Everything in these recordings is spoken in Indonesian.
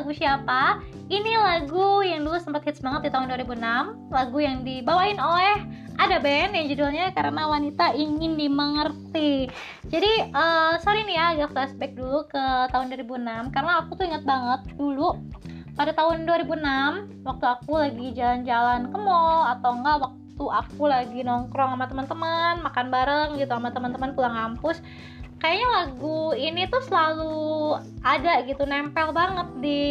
lagu siapa? Ini lagu yang dulu sempat hits banget di tahun 2006 Lagu yang dibawain oleh ada band yang judulnya Karena Wanita Ingin Dimengerti. Jadi uh, sorry nih ya agak flashback dulu ke tahun 2006 Karena aku tuh ingat banget dulu pada tahun 2006 waktu aku lagi jalan-jalan ke mall atau enggak waktu aku lagi nongkrong sama teman-teman makan bareng gitu sama teman-teman pulang kampus kayaknya lagu ini tuh selalu ada gitu nempel banget di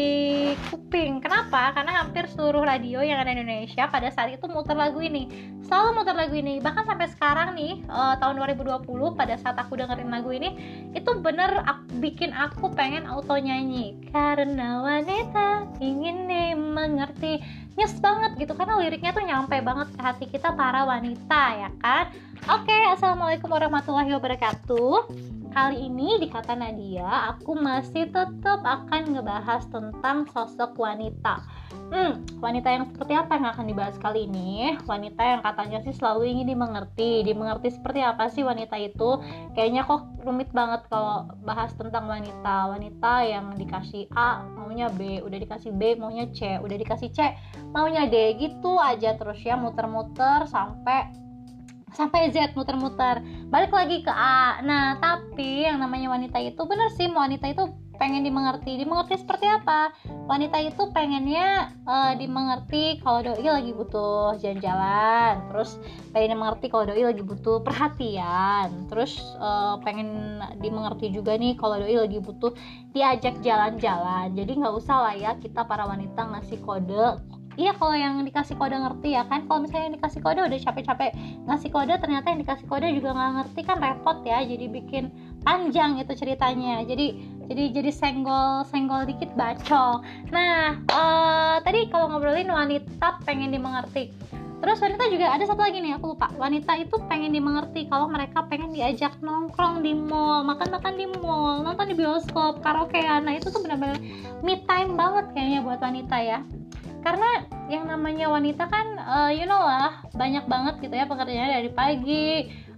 kuping. Kenapa? Karena hampir seluruh radio yang ada di Indonesia pada saat itu muter lagu ini. Selalu muter lagu ini. Bahkan sampai sekarang nih uh, tahun 2020 pada saat aku dengerin lagu ini itu bener aku, bikin aku pengen auto nyanyi karena wanita ingin mengerti. Nyes banget gitu karena liriknya tuh nyampe banget ke hati kita para wanita ya kan? Oke assalamualaikum warahmatullahi wabarakatuh Kali ini di kata Nadia, aku masih tetap akan ngebahas tentang sosok wanita. Hmm, wanita yang seperti apa yang akan dibahas kali ini? Wanita yang katanya sih selalu ingin dimengerti. Dimengerti seperti apa sih wanita itu? Kayaknya kok rumit banget kalau bahas tentang wanita. Wanita yang dikasih A, maunya B, udah dikasih B, maunya C, udah dikasih C, maunya D. Gitu aja terus ya muter-muter sampai sampai Z muter-muter. Balik lagi ke A. Nah tapi yang namanya wanita itu bener sih wanita itu pengen dimengerti. Dimengerti seperti apa? Wanita itu pengennya uh, dimengerti kalau doi lagi butuh jalan-jalan. Terus pengen dimengerti kalau doi lagi butuh perhatian. Terus uh, pengen dimengerti juga nih kalau doi lagi butuh diajak jalan-jalan. Jadi nggak usah lah ya kita para wanita ngasih kode iya kalau yang dikasih kode ngerti ya kan? Kalau misalnya yang dikasih kode udah capek-capek ngasih kode ternyata yang dikasih kode juga nggak ngerti kan repot ya jadi bikin panjang itu ceritanya. Jadi jadi jadi senggol senggol dikit bacol. Nah uh, tadi kalau ngobrolin wanita pengen dimengerti. Terus wanita juga ada satu lagi nih aku lupa. Wanita itu pengen dimengerti kalau mereka pengen diajak nongkrong di mall, makan-makan di mall, nonton di bioskop, karaokean. Nah, itu tuh benar-benar me time banget kayaknya buat wanita ya karena yang namanya wanita kan uh, you know lah banyak banget gitu ya pekerjaannya dari pagi.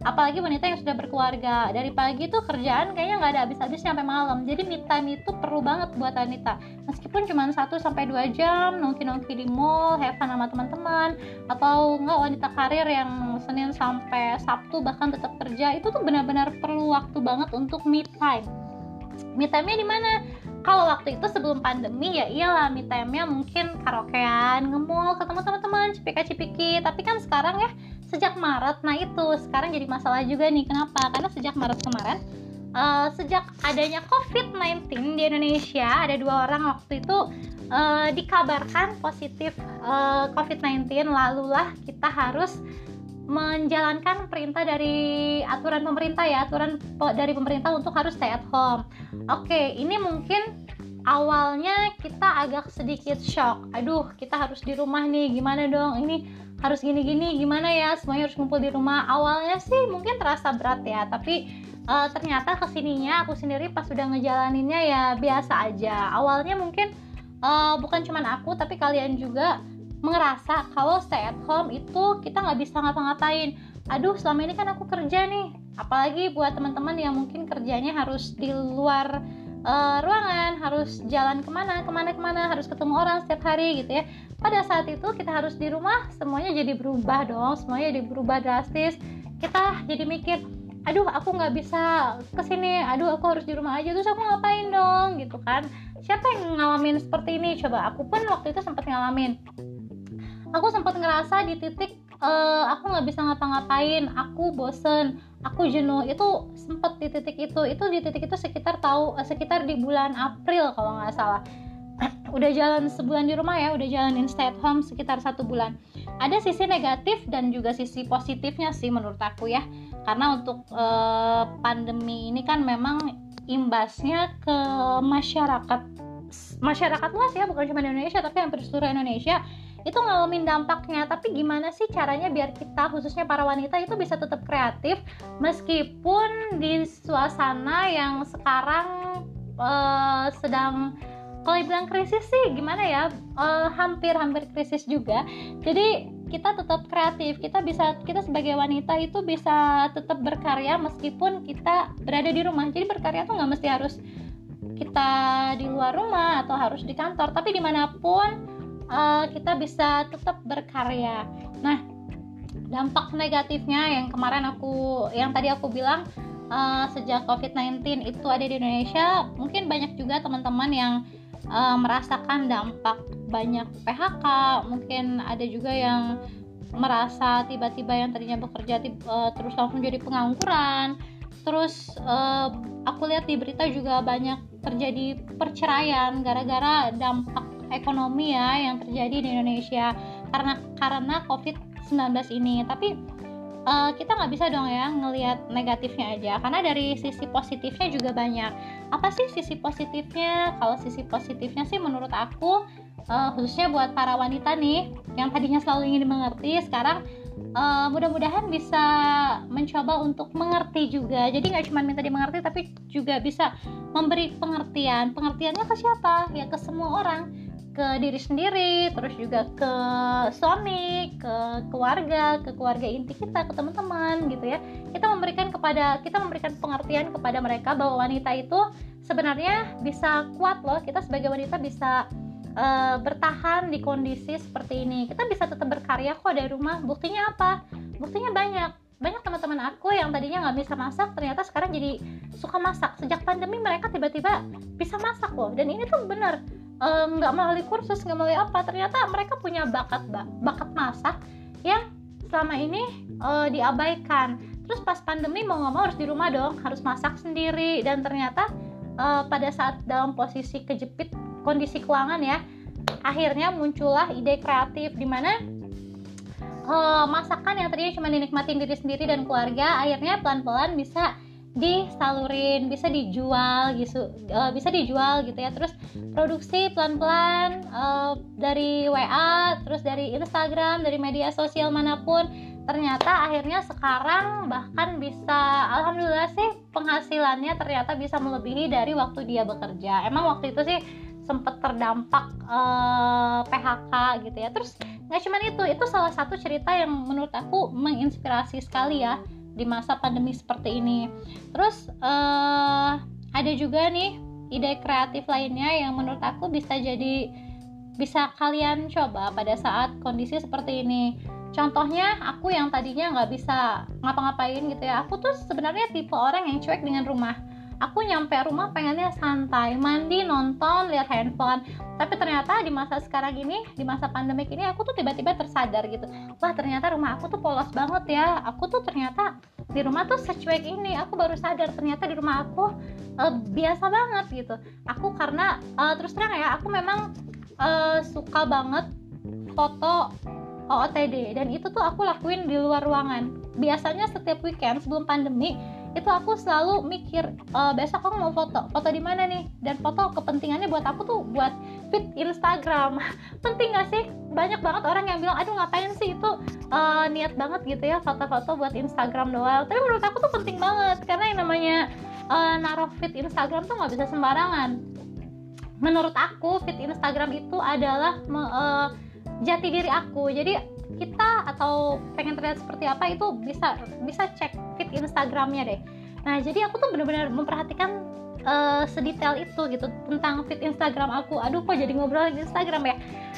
Apalagi wanita yang sudah berkeluarga. Dari pagi tuh kerjaan kayaknya nggak ada habis-habisnya sampai malam. Jadi me time itu perlu banget buat wanita. Meskipun cuma 1 sampai dua jam nongki-nongki di mall have fun sama teman-teman atau nggak wanita karir yang Senin sampai Sabtu bahkan tetap kerja itu tuh benar-benar perlu waktu banget untuk me time. Me time-nya di mana kalau waktu itu sebelum pandemi ya iyalah me time-nya mungkin karaokean, ngemul, ketemu teman-teman, cipika-cipiki. Tapi kan sekarang ya sejak Maret, nah itu sekarang jadi masalah juga nih. Kenapa? Karena sejak Maret kemarin uh, sejak adanya COVID-19 di Indonesia ada dua orang waktu itu uh, dikabarkan positif uh, eh, COVID-19 lalulah kita harus menjalankan perintah dari aturan pemerintah ya aturan dari pemerintah untuk harus stay at home. Oke ini mungkin awalnya kita agak sedikit shock. Aduh kita harus di rumah nih gimana dong? Ini harus gini-gini gimana ya? Semuanya harus ngumpul di rumah. Awalnya sih mungkin terasa berat ya tapi uh, ternyata ke sininya aku sendiri pas sudah ngejalaninnya ya biasa aja. Awalnya mungkin uh, bukan cuman aku tapi kalian juga merasa kalau stay at home itu kita nggak bisa ngapa-ngapain. Aduh selama ini kan aku kerja nih. Apalagi buat teman-teman yang mungkin kerjanya harus di luar uh, ruangan harus jalan ke mana ke mana ke mana harus ketemu orang setiap hari gitu ya. Pada saat itu kita harus di rumah semuanya jadi berubah dong semuanya jadi berubah drastis. Kita jadi mikir aduh aku nggak bisa ke sini. Aduh aku harus di rumah aja. Terus aku ngapain dong? Gitu kan. Siapa yang ngalamin seperti ini? Coba aku pun waktu itu sempat ngalamin aku sempat ngerasa di titik uh, aku nggak bisa ngapa-ngapain aku bosen aku jenuh. Itu sempat di titik itu itu di titik itu sekitar tahu uh, sekitar di bulan April kalau nggak salah. Udah jalan sebulan di rumah ya udah jalanin stay at home sekitar satu bulan. Ada sisi negatif dan juga sisi positifnya sih menurut aku ya. Karena untuk uh, pandemi ini kan memang imbasnya ke masyarakat masyarakat luas ya bukan cuma di Indonesia tapi hampir seluruh Indonesia itu ngalamin dampaknya tapi gimana sih caranya biar kita khususnya para wanita itu bisa tetap kreatif meskipun di suasana yang sekarang uh, sedang kalau dibilang krisis sih gimana ya uh, hampir hampir krisis juga. Jadi kita tetap kreatif kita bisa kita sebagai wanita itu bisa tetap berkarya meskipun kita berada di rumah. Jadi berkarya tuh nggak mesti harus kita di luar rumah atau harus di kantor tapi di mana pun uh, kita bisa tetap berkarya. Nah dampak negatifnya yang kemarin aku yang tadi aku bilang uh, sejak COVID-19 itu ada di Indonesia mungkin banyak juga teman-teman yang uh, merasakan dampak banyak PHK mungkin ada juga yang merasa tiba-tiba yang tadinya bekerja uh, terus langsung jadi pengangguran. Terus uh, aku lihat di berita juga banyak terjadi perceraian gara-gara dampak ekonomi ya yang terjadi di Indonesia karena karena COVID-19 ini. Tapi uh, kita nggak bisa dong ya ngelihat negatifnya aja karena dari sisi positifnya juga banyak. Apa sih sisi positifnya? Kalau sisi positifnya sih menurut aku uh, khususnya buat para wanita nih yang tadinya selalu ingin dimengerti sekarang uh, mudah-mudahan bisa mencoba untuk mengerti juga. Jadi nggak cuma minta dimengerti tapi juga bisa memberi pengertian. Pengertiannya ke siapa? Ya ke semua orang ke diri sendiri terus juga ke suami ke keluarga ke keluarga inti kita ke teman-teman gitu ya. Kita memberikan kepada kita memberikan pengertian kepada mereka bahwa wanita itu sebenarnya bisa kuat loh. Kita sebagai wanita bisa uh, bertahan di kondisi seperti ini. Kita bisa tetap berkarya kok dari rumah. Buktinya apa? Buktinya banyak. Banyak teman-teman aku yang tadinya nggak bisa masak ternyata sekarang jadi suka masak. Sejak pandemi mereka tiba-tiba bisa masak loh. Dan ini tuh bener nggak um, melalui kursus nggak melalui apa ternyata mereka punya bakat bakat masak yang selama ini uh, diabaikan. Terus pas pandemi mau nggak mau harus di rumah dong harus masak sendiri. Dan ternyata uh, pada saat dalam posisi kejepit kondisi keuangan ya akhirnya muncullah ide kreatif di mana uh, masakan yang tadinya cuma dinikmatin diri sendiri dan keluarga akhirnya pelan-pelan bisa disalurin bisa dijual gitu uh, bisa dijual gitu ya. Terus produksi pelan-pelan uh, dari WA terus dari Instagram dari media sosial mana pun. Ternyata akhirnya sekarang bahkan bisa alhamdulillah sih penghasilannya ternyata bisa melebihi dari waktu dia bekerja. Emang waktu itu sih sempat terdampak uh, eh, PHK gitu ya. Terus nggak cuma itu itu salah satu cerita yang menurut aku menginspirasi sekali ya di masa pandemi seperti ini. Terus uh, ada juga nih ide kreatif lainnya yang menurut aku bisa jadi bisa kalian coba pada saat kondisi seperti ini. Contohnya aku yang tadinya nggak bisa ngapa-ngapain gitu ya. Aku tuh sebenarnya tipe orang yang cuek dengan rumah aku nyampe rumah pengennya santai mandi nonton lihat handphone. Tapi ternyata di masa sekarang ini di masa pandemik ini aku tuh tiba-tiba tersadar gitu. Wah ternyata rumah aku tuh polos banget ya. Aku tuh ternyata di rumah tuh secuek ini. Aku baru sadar ternyata di rumah aku uh, biasa banget gitu. Aku karena uh, terus terang ya aku memang uh, suka banget foto OOTD dan itu tuh aku lakuin di luar ruangan. Biasanya setiap weekend sebelum pandemi itu aku selalu mikir e, besok aku mau foto. Foto di mana nih? Dan foto kepentingannya buat aku tuh buat fit Instagram. Penting gak sih? Banyak banget orang yang bilang aduh ngapain sih itu uh, niat banget gitu ya foto-foto buat Instagram doang. Tapi menurut aku tuh penting banget karena yang namanya uh, naruh fit Instagram tuh nggak bisa sembarangan. Menurut aku fit Instagram itu adalah uh, jati diri aku. Jadi kita atau pengen terlihat seperti apa itu bisa bisa cek feed Instagramnya deh. Nah jadi aku tuh bener-bener memperhatikan uh, sedetail itu gitu tentang feed Instagram aku. Aduh kok jadi ngobrol di Instagram ya?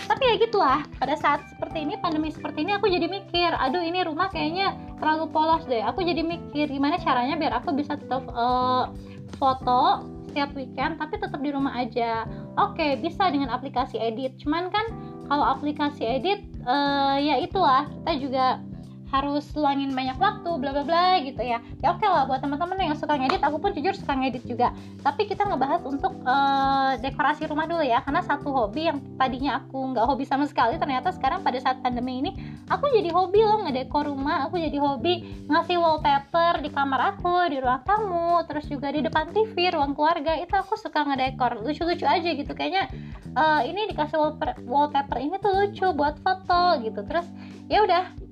Tapi ya gitulah pada saat seperti ini pandemi seperti ini aku jadi mikir aduh ini rumah kayaknya terlalu polos deh. Aku jadi mikir gimana caranya biar aku bisa tetap uh, foto setiap weekend tapi tetap di rumah aja? Oke bisa dengan aplikasi edit. Cuman kan kalau aplikasi edit uh, ya itulah kita juga harus luangin banyak waktu bla bla bla gitu ya. Ya oke okay lah buat teman-teman yang suka ngedit aku pun jujur suka ngedit juga. Tapi kita ngebahas untuk uh, dekorasi rumah dulu ya karena satu hobi yang tadinya aku nggak hobi sama sekali ternyata sekarang pada saat pandemi ini aku jadi hobi loh ngedekor rumah. Aku jadi hobi ngasih wallpaper di kamar aku di ruang tamu terus juga di depan TV ruang keluarga. Itu aku suka ngedekor. Lucu-lucu aja gitu. Kayaknya uh, ini dikasih wallpaper, wallpaper ini tuh lucu buat foto gitu. Terus ya udah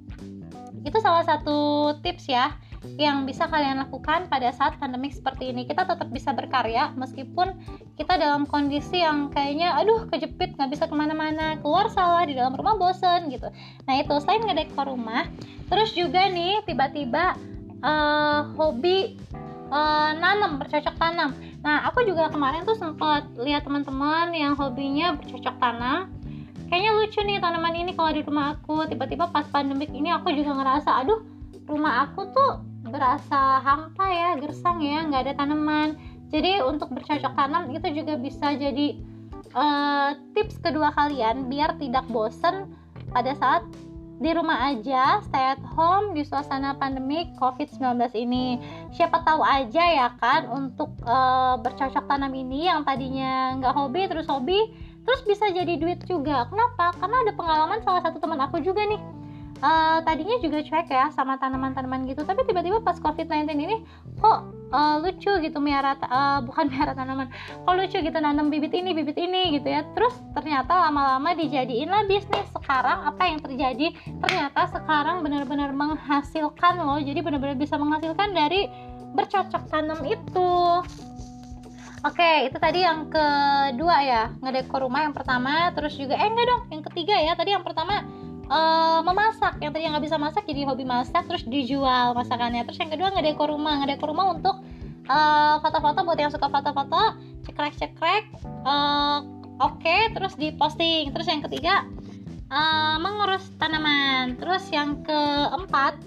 itu salah satu tips ya yang bisa kalian lakukan pada saat pandemik seperti ini. Kita tetap bisa berkarya meskipun kita dalam kondisi yang kayaknya aduh kejepit nggak bisa ke mana-mana keluar salah di dalam rumah bosen gitu. Nah itu selain ngedekor rumah terus juga nih tiba-tiba uh, hobi uh, nanam bercocok tanam. Nah aku juga kemarin tuh sempat lihat teman-teman yang hobinya bercocok tanam kayaknya lucu nih tanaman ini kalau di rumah aku tiba-tiba pas pandemik ini aku juga ngerasa aduh rumah aku tuh berasa hampa ya gersang ya nggak ada tanaman jadi untuk bercocok tanam itu juga bisa jadi uh, tips kedua kalian biar tidak bosen pada saat di rumah aja, stay at home di suasana pandemik COVID-19 ini. Siapa tahu aja ya kan untuk uh, bercocok tanam ini yang tadinya nggak hobi terus hobi, terus bisa jadi duit juga. Kenapa? Karena ada pengalaman salah satu teman aku juga nih. Uh, tadinya juga cuek ya sama tanaman-tanaman gitu. Tapi tiba-tiba pas covid-19 ini kok uh, lucu gitu miara uh, bukan miara tanaman. Kok lucu gitu nanam bibit ini bibit ini gitu ya. Terus ternyata lama-lama dijadiin lah bisnis. Sekarang apa yang terjadi? Ternyata sekarang benar-benar menghasilkan loh. Jadi benar-benar bisa menghasilkan dari bercocok tanam itu Oke, itu tadi yang kedua ya, ngedekor rumah yang pertama, terus juga eh enggak dong, yang ketiga ya. Tadi yang pertama uh, memasak. Yang tadi nggak bisa masak jadi hobi masak terus dijual masakannya. Terus yang kedua ngedekor rumah. Ngedekor rumah untuk eh, foto-foto. Buat yang suka foto-foto cekrek-cekrek uh, oke okay, terus diposting. Terus yang ketiga uh, mengurus tanaman. Terus yang keempat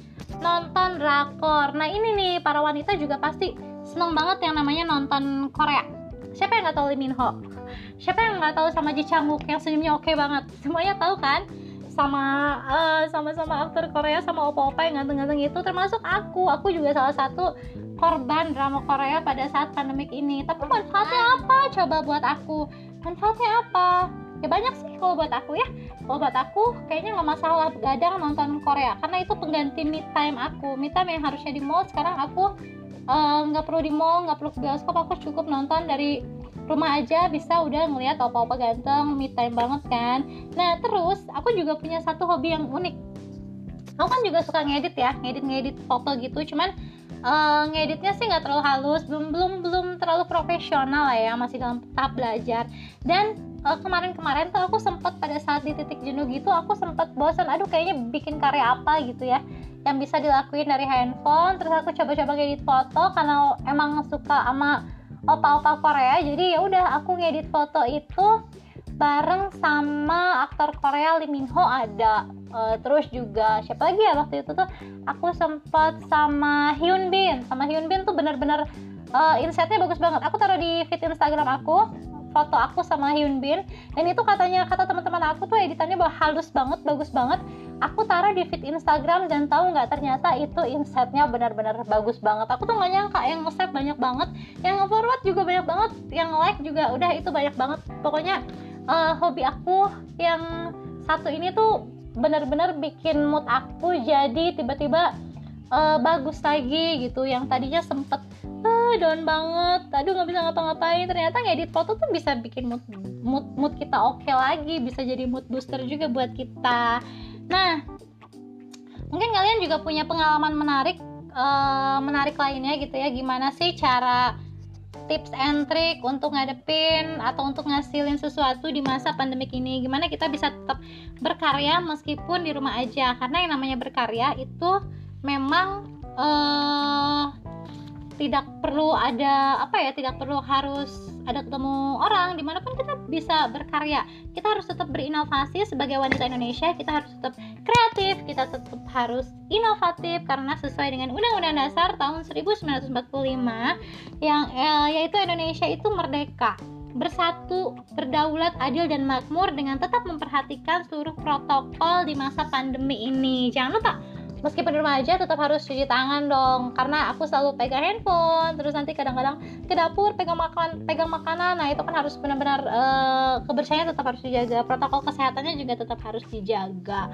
nonton drakor. Nah ini nih para wanita juga pasti seneng banget yang namanya nonton Korea. Siapa yang nggak tahu Lee Min Ho siapa yang nggak tahu sama Ji Chang Wook yang senyumnya oke okay banget? Semuanya tahu kan? Sama uh, sama-sama aktor Korea sama opa-opa yang ganteng-ganteng itu termasuk aku. Aku juga salah satu korban drama Korea pada saat pandemik ini. Tapi manfaatnya apa coba buat aku? Manfaatnya apa? Ya banyak sih kalau buat aku ya. Kalau buat aku kayaknya nggak masalah gadang nonton Korea. Karena itu pengganti me time aku. Me time yang harusnya di mall sekarang aku nggak uh, perlu di mall nggak perlu ke bioskop aku cukup nonton dari rumah aja bisa udah ngeliat opa-opa ganteng me time banget kan. Nah terus aku juga punya satu hobi yang unik. Aku kan juga suka ngedit ya ngedit-ngedit foto gitu cuman uh, ngeditnya sih nggak terlalu halus belum belum belum terlalu profesional lah ya masih dalam tahap belajar. Dan uh, kemarin-kemarin tuh aku sempat pada saat di titik jenuh gitu aku sempat bosan aduh kayaknya bikin karya apa gitu ya yang bisa dilakuin dari handphone. Terus aku coba-coba ngedit foto karena emang suka sama opa-opa Korea jadi ya udah aku ngedit foto itu bareng sama aktor Korea Lee Min Ho ada. Uh, terus juga siapa lagi ya waktu itu tuh aku sempat sama Hyun Bin. Sama Hyun Bin tuh bener-bener uh, insightnya bagus banget. Aku taruh di feed Instagram aku foto aku sama Hyun Bin. Dan itu katanya kata teman-teman aku tuh editannya halus banget bagus banget. Aku taruh di feed Instagram dan tahu nggak ternyata itu insightnya benar-benar bagus banget. Aku tuh nggak nyangka yang nge-save banyak banget yang nge-forward juga banyak banget yang like juga udah itu banyak banget. Pokoknya uh, hobi aku yang satu ini tuh benar-benar bikin mood aku jadi tiba-tiba uh, bagus lagi gitu. Yang tadinya sempet uh, down banget. Aduh nggak bisa ngapa-ngapain. Ternyata ngedit foto tuh bisa bikin mood mood, mood kita oke okay lagi. Bisa jadi mood booster juga buat kita. Nah mungkin kalian juga punya pengalaman menarik uh, menarik lainnya gitu ya. Gimana sih cara tips and trick untuk ngadepin atau untuk ngasilin sesuatu di masa pandemik ini? Gimana kita bisa tetap berkarya meskipun di rumah aja? Karena yang namanya berkarya itu memang uh, tidak perlu ada apa ya tidak perlu harus ada ketemu orang di mana pun kita bisa berkarya kita harus tetap berinovasi sebagai wanita Indonesia kita harus tetap kreatif kita tetap harus inovatif karena sesuai dengan Undang-Undang Dasar tahun 1945 yang eh, yaitu Indonesia itu merdeka bersatu, berdaulat, adil dan makmur dengan tetap memperhatikan seluruh protokol di masa pandemi ini. Jangan lupa meskipun di rumah aja tetap harus cuci tangan dong. Karena aku selalu pegang handphone terus nanti kadang-kadang ke dapur pegang makan pegang makanan. Nah itu kan harus benar-benar uh, kebersihannya tetap harus dijaga. Protokol kesehatannya juga tetap harus dijaga.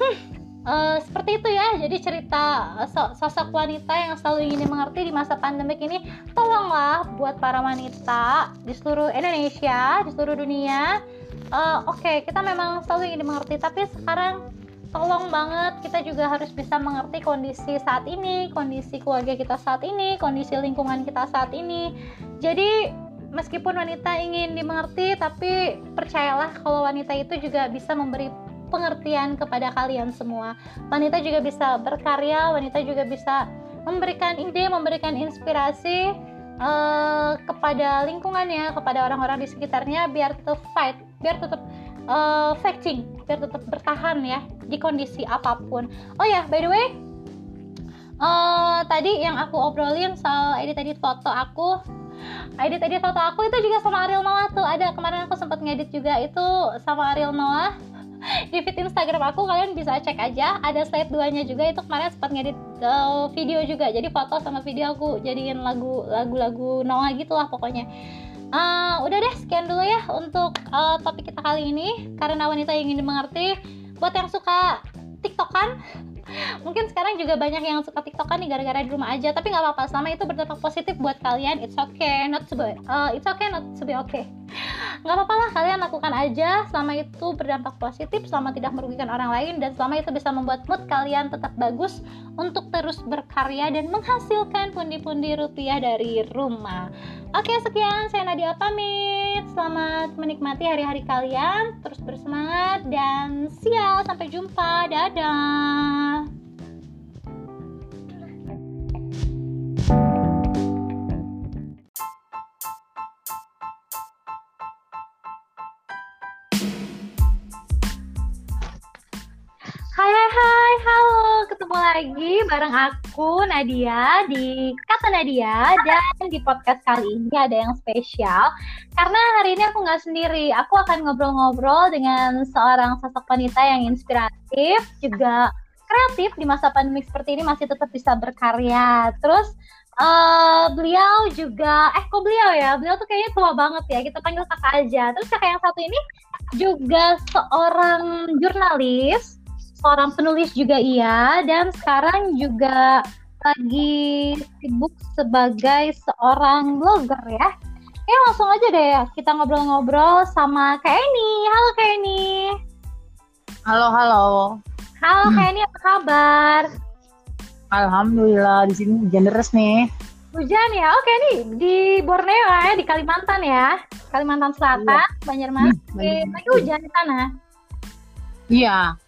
Hmm, uh, seperti itu ya. Jadi cerita uh, sosok wanita yang selalu ingin dimengerti di masa pandemik ini tolonglah buat para wanita di seluruh Indonesia di seluruh dunia. Uh, oke okay, kita memang selalu ingin dimengerti tapi sekarang tolong banget kita juga harus bisa mengerti kondisi saat ini, kondisi keluarga kita saat ini, kondisi lingkungan kita saat ini. Jadi meskipun wanita ingin dimengerti, tapi percayalah kalau wanita itu juga bisa memberi pengertian kepada kalian semua. Wanita juga bisa berkarya, wanita juga bisa memberikan ide, memberikan inspirasi uh, kepada lingkungannya, kepada orang-orang di sekitarnya biar tetap fight, biar tetap uh, fighting, biar tetap bertahan ya di kondisi apa pun. Oh ya, by the way, uh, tadi yang aku obrolin soal edit-edit foto aku edit-edit foto aku itu juga sama Ariel Noah tuh. Ada kemarin aku sempat ngedit juga itu sama Ariel Noah di feed Instagram aku. Kalian bisa cek aja ada slide duanya juga. Itu kemarin sempat ngedit uh, video juga. Jadi foto sama video aku jadiin lagu lagu-lagu Noah gitu lah pokoknya uh, udah deh sekian dulu ya untuk uh, topik kita kali ini. Karena wanita ingin dimengerti buat yang suka tiktokan. Mungkin sekarang juga banyak yang suka tiktokan nih gara-gara di rumah aja. Tapi nggak apa-apa selama itu berdampak positif buat kalian it's okay not to be uh, it's okay not to be okay. Nggak apa-apa lah kalian lakukan aja. Selama itu berdampak positif selama tidak merugikan orang lain dan selama itu bisa membuat mood kalian tetap bagus untuk terus berkarya dan menghasilkan pundi-pundi rupiah dari rumah. Oke sekian saya Nadia pamit. Selamat menikmati hari-hari kalian. Terus bersemangat dan sial sampai jumpa dadah. Hai hai halo, ketemu lagi bareng aku Nadia di Kata Nadia. Dan di podcast kali ini ada yang spesial karena hari ini aku nggak sendiri, aku akan ngobrol-ngobrol dengan seorang sosok wanita yang inspiratif juga kreatif di masa pandemi seperti ini masih tetap bisa berkarya. Terus uh, beliau juga, eh kok beliau ya? Beliau tuh kayaknya tua banget ya, kita panggil kakak aja. Terus kakak yang satu ini juga seorang jurnalis seorang penulis juga iya dan sekarang juga lagi sibuk sebagai seorang blogger ya. Ya langsung aja deh kita ngobrol-ngobrol sama Kak Eni. Halo Kak Eni. Halo halo. Halo hmm. Kak Eni apa kabar? Alhamdulillah di sini hujan deras nih. Hujan ya, oke nih di Borneo ya, di Kalimantan ya, Kalimantan Selatan, iya. Banjarmasin. Hmm, lagi hujan di sana. Iya,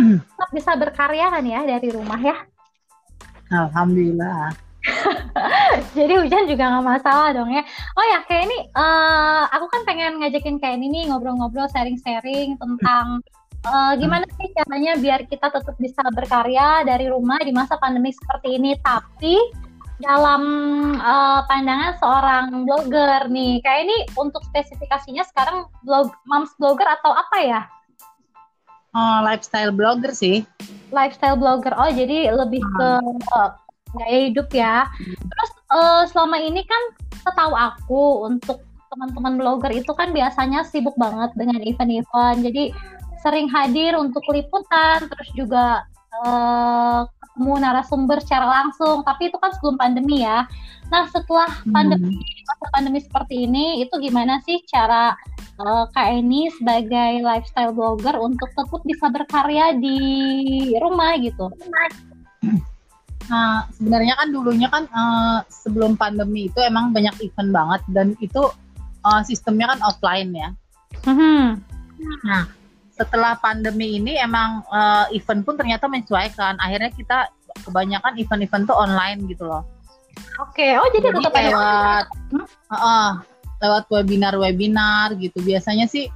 tetap, bisa berkarya kan ya dari rumah ya Alhamdulillah jadi hujan juga nggak masalah dong ya oh ya kayak ini uh, aku kan pengen ngajakin kayak ini nih ngobrol-ngobrol sharing-sharing tentang uh, gimana sih caranya biar kita tetap bisa berkarya dari rumah di masa pandemi seperti ini tapi dalam uh, pandangan seorang blogger nih kayak ini untuk spesifikasinya sekarang blog moms blogger atau apa ya uh, lifestyle blogger sih. Lifestyle blogger. Oh, jadi lebih ke uh, gaya hidup ya. Terus uh, selama ini kan setahu aku untuk teman-teman blogger itu kan biasanya sibuk banget dengan event-event. Jadi sering hadir untuk liputan, terus juga uh, ketemu narasumber secara langsung. Tapi itu kan sebelum pandemi ya. Nah setelah hmm. pandemi, hmm. masa pandemi seperti ini, itu gimana sih cara uh, Kak Eni sebagai lifestyle blogger untuk tetap bisa berkarya di rumah gitu? Nah, sebenarnya kan dulunya kan uh, sebelum pandemi itu emang banyak event banget dan itu uh, sistemnya kan offline ya. Mm-hmm. Nah, setelah pandemi ini emang uh, event pun ternyata menyesuaikan. Akhirnya kita kebanyakan event-event tuh online gitu loh. Oke, okay. oh jadi, jadi tetap lewat, hmm? uh, uh, lewat webinar-webinar gitu. Biasanya sih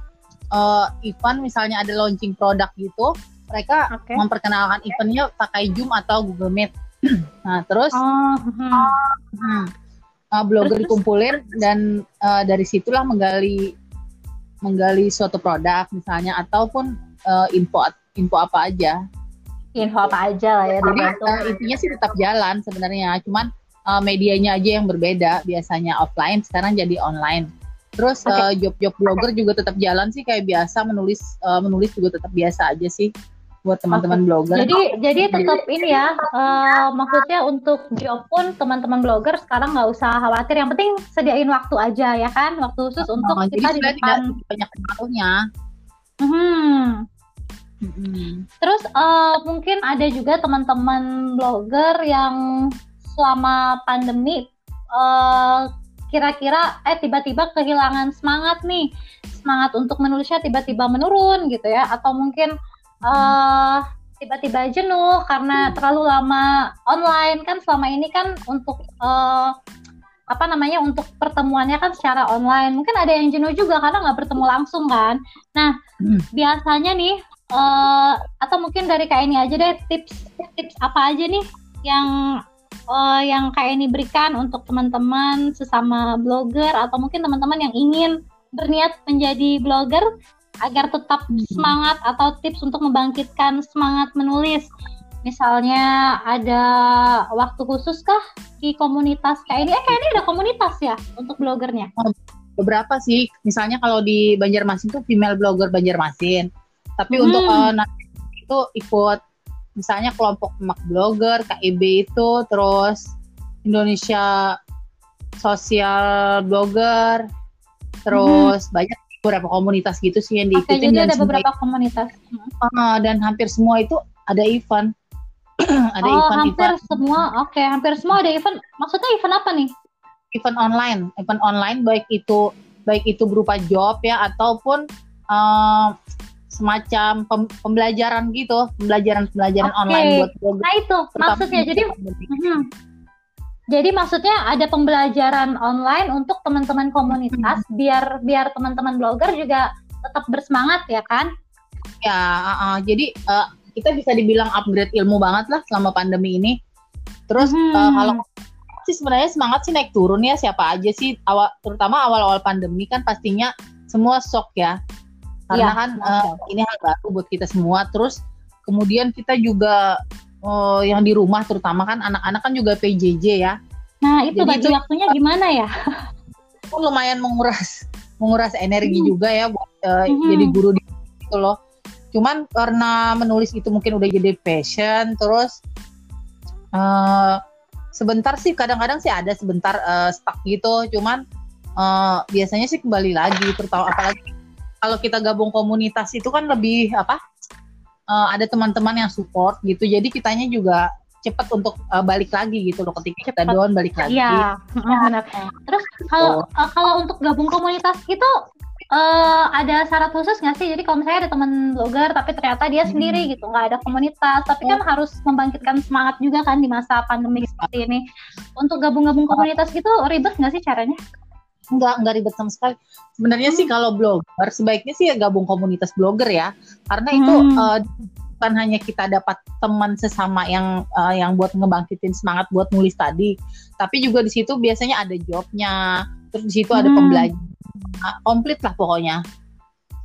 uh, event misalnya ada launching produk gitu, mereka okay. memperkenalkan eventnya pakai Zoom atau Google Meet. Nah terus oh, hmm. Hmm, uh, blogger dikumpulin dan uh, dari situlah menggali menggali suatu produk misalnya ataupun uh, info info apa aja. Info apa aja lah ya. Jadi uh, intinya sih tetap jalan sebenarnya, cuman uh, medianya aja yang berbeda biasanya offline sekarang jadi online terus okay. uh, job-job blogger juga tetap jalan sih kayak biasa menulis uh, menulis juga tetap biasa aja sih buat teman-teman blogger. Jadi jadi tetap ini ya uh, maksudnya untuk job pun teman-teman blogger sekarang nggak usah khawatir yang penting sediain waktu aja ya kan waktu khusus oh, untuk kita di depan banyak pengaruhnya. Hmm. Hmm. Terus uh, mungkin ada juga teman-teman blogger yang selama pandemi uh, kira-kira eh tiba-tiba kehilangan semangat nih semangat untuk menulisnya tiba-tiba menurun gitu ya atau mungkin uh, tiba-tiba jenuh karena terlalu lama online. Kan selama ini kan untuk uh, apa namanya untuk pertemuannya kan secara online. Mungkin ada yang jenuh juga karena nggak bertemu langsung kan. Nah hmm. biasanya nih uh, atau mungkin dari kayak ini aja deh tips tips apa aja nih yang uh, yang kayak ini berikan untuk teman-teman sesama blogger atau mungkin teman-teman yang ingin berniat menjadi blogger agar tetap semangat atau tips untuk membangkitkan semangat menulis misalnya ada waktu khusus kah di komunitas kayak ini? Eh kayak ini ada komunitas ya untuk blogernya? Beberapa sih, misalnya kalau di Banjarmasin tuh female blogger Banjarmasin. Tapi hmm. untuk uh, itu ikut misalnya kelompok mak blogger, KIB itu, terus Indonesia Sosial Blogger, terus hmm. banyak beberapa komunitas gitu sih yang diikutin. Oke, jadi ada beberapa komunitas. Uh, dan hampir semua itu ada event. ada oh, event hampir event. semua. Oke, okay, hampir semua ada event. Maksudnya event apa nih? Event online, event online baik itu baik itu berupa job ya ataupun uh, semacam pem pembelajaran gitu, pembelajaran-pembelajaran okay. online buat blogger. Nah itu maksudnya jadi jadi maksudnya ada pembelajaran online untuk teman-teman komunitas hmm. biar biar teman-teman blogger juga tetap bersemangat ya kan? Ya, uh, uh, jadi uh, kita bisa dibilang upgrade ilmu banget lah selama pandemi ini. Terus hmm. uh, kalau sih sebenarnya semangat sih naik turun ya siapa aja sih awal terutama awal-awal pandemi kan pastinya semua shock ya. Karena ya, kan uh, ini hal baru buat kita semua. Terus kemudian kita juga uh, yang di rumah terutama kan anak-anak kan juga PJJ ya. Nah, itu Jadi bagi itu, waktunya gimana ya? lumayan menguras menguras energi hmm. juga ya buat uh, hmm. jadi guru di itu loh cuman karena menulis itu mungkin udah jadi passion terus uh, sebentar sih kadang-kadang sih ada sebentar uh, stuck gitu cuman uh, biasanya sih kembali lagi terutama apalagi kalau kita gabung komunitas itu kan lebih apa uh, ada teman-teman yang support gitu jadi kitanya juga cepat untuk uh, balik lagi gitu loh ketika kita down balik lagi. Iya, benar. Terus kalau uh, kalau untuk gabung komunitas itu uh, ada syarat khusus nggak sih? Jadi kalau misalnya ada teman blogger tapi ternyata dia hmm. sendiri gitu, nggak ada komunitas, tapi kan oh. harus membangkitkan semangat juga kan di masa pandemi seperti ini. Untuk gabung-gabung komunitas gitu ribet nggak sih caranya? Enggak, enggak ribet sama sekali. Sebenarnya hmm. sih kalau blogger sebaiknya sih ya gabung komunitas blogger ya. Karena itu uh, bukan hanya kita dapat teman sesama yang uh, yang buat ngebangkitin semangat buat nulis tadi, tapi juga di situ biasanya ada jobnya, terus di situ hmm. ada pembelajaran Ah, komplit lah pokoknya.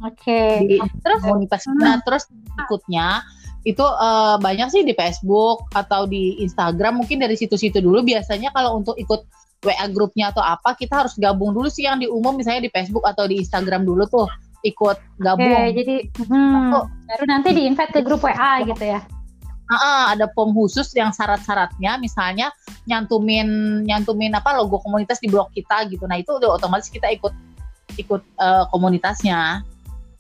Oke. Okay. Terus komunitas nah terus ikutnya itu uh, banyak sih di Facebook atau di Instagram mungkin dari situ-situ dulu biasanya kalau untuk ikut WA grupnya atau apa kita harus gabung dulu sih yang di umum misalnya di Facebook atau di Instagram dulu tuh ikut gabung. Oke, jadi hmm, baru nanti di invite ke grup WA gitu ya. Uh, ada pom khusus yang syarat-syaratnya misalnya nyantumin nyantumin apa logo komunitas di blog kita gitu. Nah, itu udah otomatis kita ikut ikut uh, komunitasnya.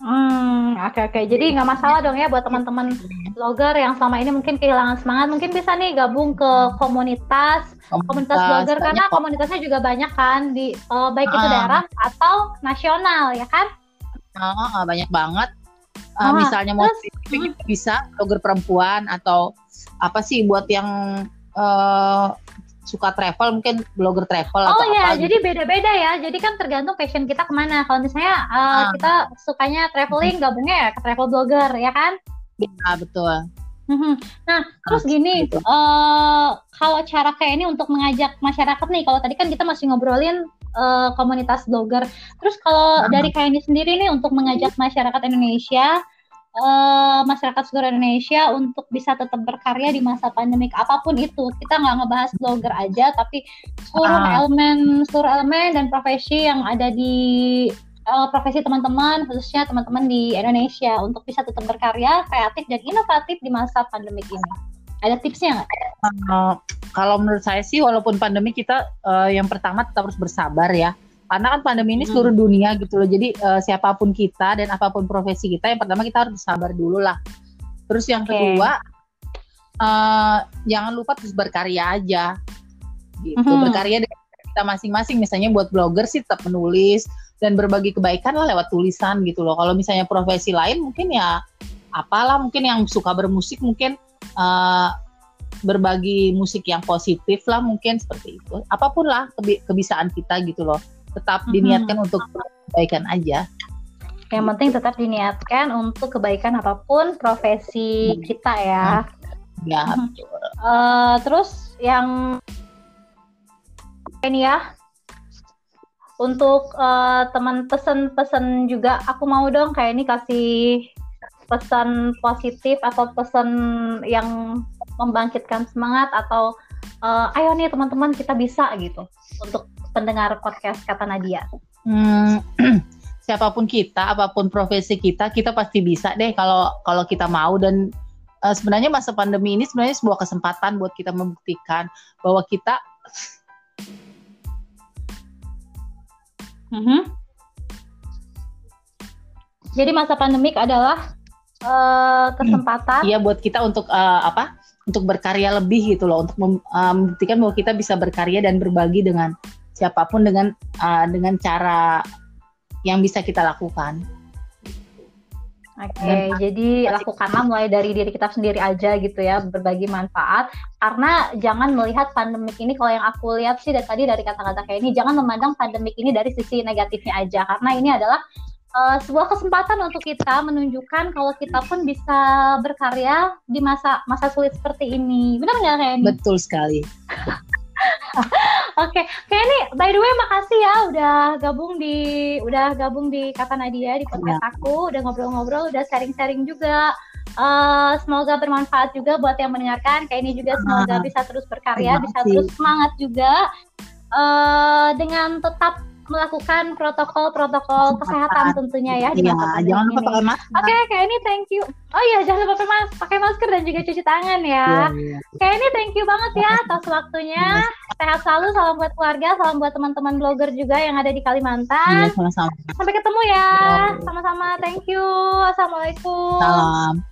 Hmm, oke okay, oke. Okay. Jadi nggak masalah dong ya buat teman-teman blogger yang selama ini mungkin kehilangan semangat, mungkin bisa nih gabung ke komunitas, komunitas, komunitas blogger karena kok. komunitasnya juga banyak kan di uh, baik uh. itu ah. daerah atau nasional ya kan? Uh, uh, banyak banget. Uh, uh, misalnya mau terus, bisa blogger perempuan atau apa sih buat yang uh, suka travel mungkin blogger travel oh atau iya jadi gitu. beda-beda ya jadi kan tergantung passion kita ke mana kalau misalnya uh, ah. kita sukanya traveling gabungnya ya ke travel blogger ya kan iya betul mhm. Nah, terus gini, gitu. uh, kalau cara kayak ini untuk mengajak masyarakat nih, kalau tadi kan kita masih ngobrolin uh, komunitas blogger. Terus kalau dari kayak ini sendiri nih untuk mengajak masyarakat Indonesia uh, masyarakat seluruh Indonesia untuk bisa tetap berkarya di masa pandemik apa pun itu kita nggak ngebahas blogger aja tapi seluruh uh. elemen seluruh elemen dan profesi yang ada di uh, profesi teman-teman khususnya teman-teman di Indonesia untuk bisa tetap berkarya kreatif dan inovatif di masa pandemik ini ada tipsnya nggak? Uh, kalau menurut saya sih walaupun pandemi kita uh, yang pertama tetap harus bersabar ya karena kan pandemi ini seluruh dunia gitu loh jadi uh, siapa pun kita dan apa pun profesi kita yang pertama kita harus sabar dulu lah terus yang okay. kedua uh, jangan lupa terus berkarya aja gitu hmm. berkarya dengan kita masing-masing misalnya buat blogger sih tetap menulis dan berbagi kebaikan lah lewat tulisan gitu loh kalau misalnya profesi lain mungkin ya apalah mungkin yang suka bermusik mungkin uh, berbagi musik yang positif lah mungkin seperti itu. Apa pun lah kebisaan kita gitu loh. Tetap diniatkan untuk kebaikan aja. Yang penting tetap diniatkan untuk kebaikan apa pun profesi hmm. kita ya. Ya. Hmm. Uh, terus yang ini ya untuk uh, teman pesen-pesen juga aku mau dong kayak ini kasih pesan positif atau pesan yang membangkitkan semangat atau uh, ayo nih teman-teman kita bisa gitu untuk pendengar podcast kata Nadia. Hmm, siapa pun kita, apa pun profesi kita, kita pasti bisa deh kalau kalau kita mau dan uh, sebenarnya masa pandemi ini sebenarnya sebuah kesempatan buat kita membuktikan bahwa kita Mm -hmm. Jadi masa pandemik adalah uh, kesempatan. Iya, buat kita untuk uh, apa? Untuk berkarya lebih gitu loh, untuk uh, membuktikan bahwa kita bisa berkarya dan berbagi dengan siapa pun dengan uh, dengan cara yang bisa kita lakukan. Oke, okay, jadi lakukanlah mulai dari diri kita sendiri aja gitu ya, berbagi manfaat. Karena jangan melihat pandemik ini, kalau yang aku lihat sih dari tadi dari kata-kata kayak ini, jangan memandang pandemik ini dari sisi negatifnya aja, karena ini adalah uh, sebuah kesempatan untuk kita menunjukkan kalau kita pun bisa berkarya di masa masa sulit seperti ini. Benar nggak kayak Betul sekali. Oke, okay. ini by the way makasih ya udah gabung di udah gabung di Kata Nadia di podcast ya. aku, udah ngobrol-ngobrol, udah sharing-sharing juga. Uh, semoga bermanfaat juga buat yang mendengarkan. Kayak ini juga semoga bisa terus berkarya, bisa terus semangat juga uh, dengan tetap melakukan protokol-protokol kesehatan tentunya ya di masa jangan lupa pakai masker. Oke, okay, kayak ini thank you. Oh iya, jangan lupa pakai masker, pakai masker dan juga cuci tangan ya. Yeah, yeah. Kayak ini thank you banget ya atas waktunya. Sehat selalu, salam buat keluarga, salam buat teman-teman blogger juga yang ada di Kalimantan. Yeah, sama-sama. Sampai ketemu ya. Sama-sama. Thank you. Assalamualaikum. Salam.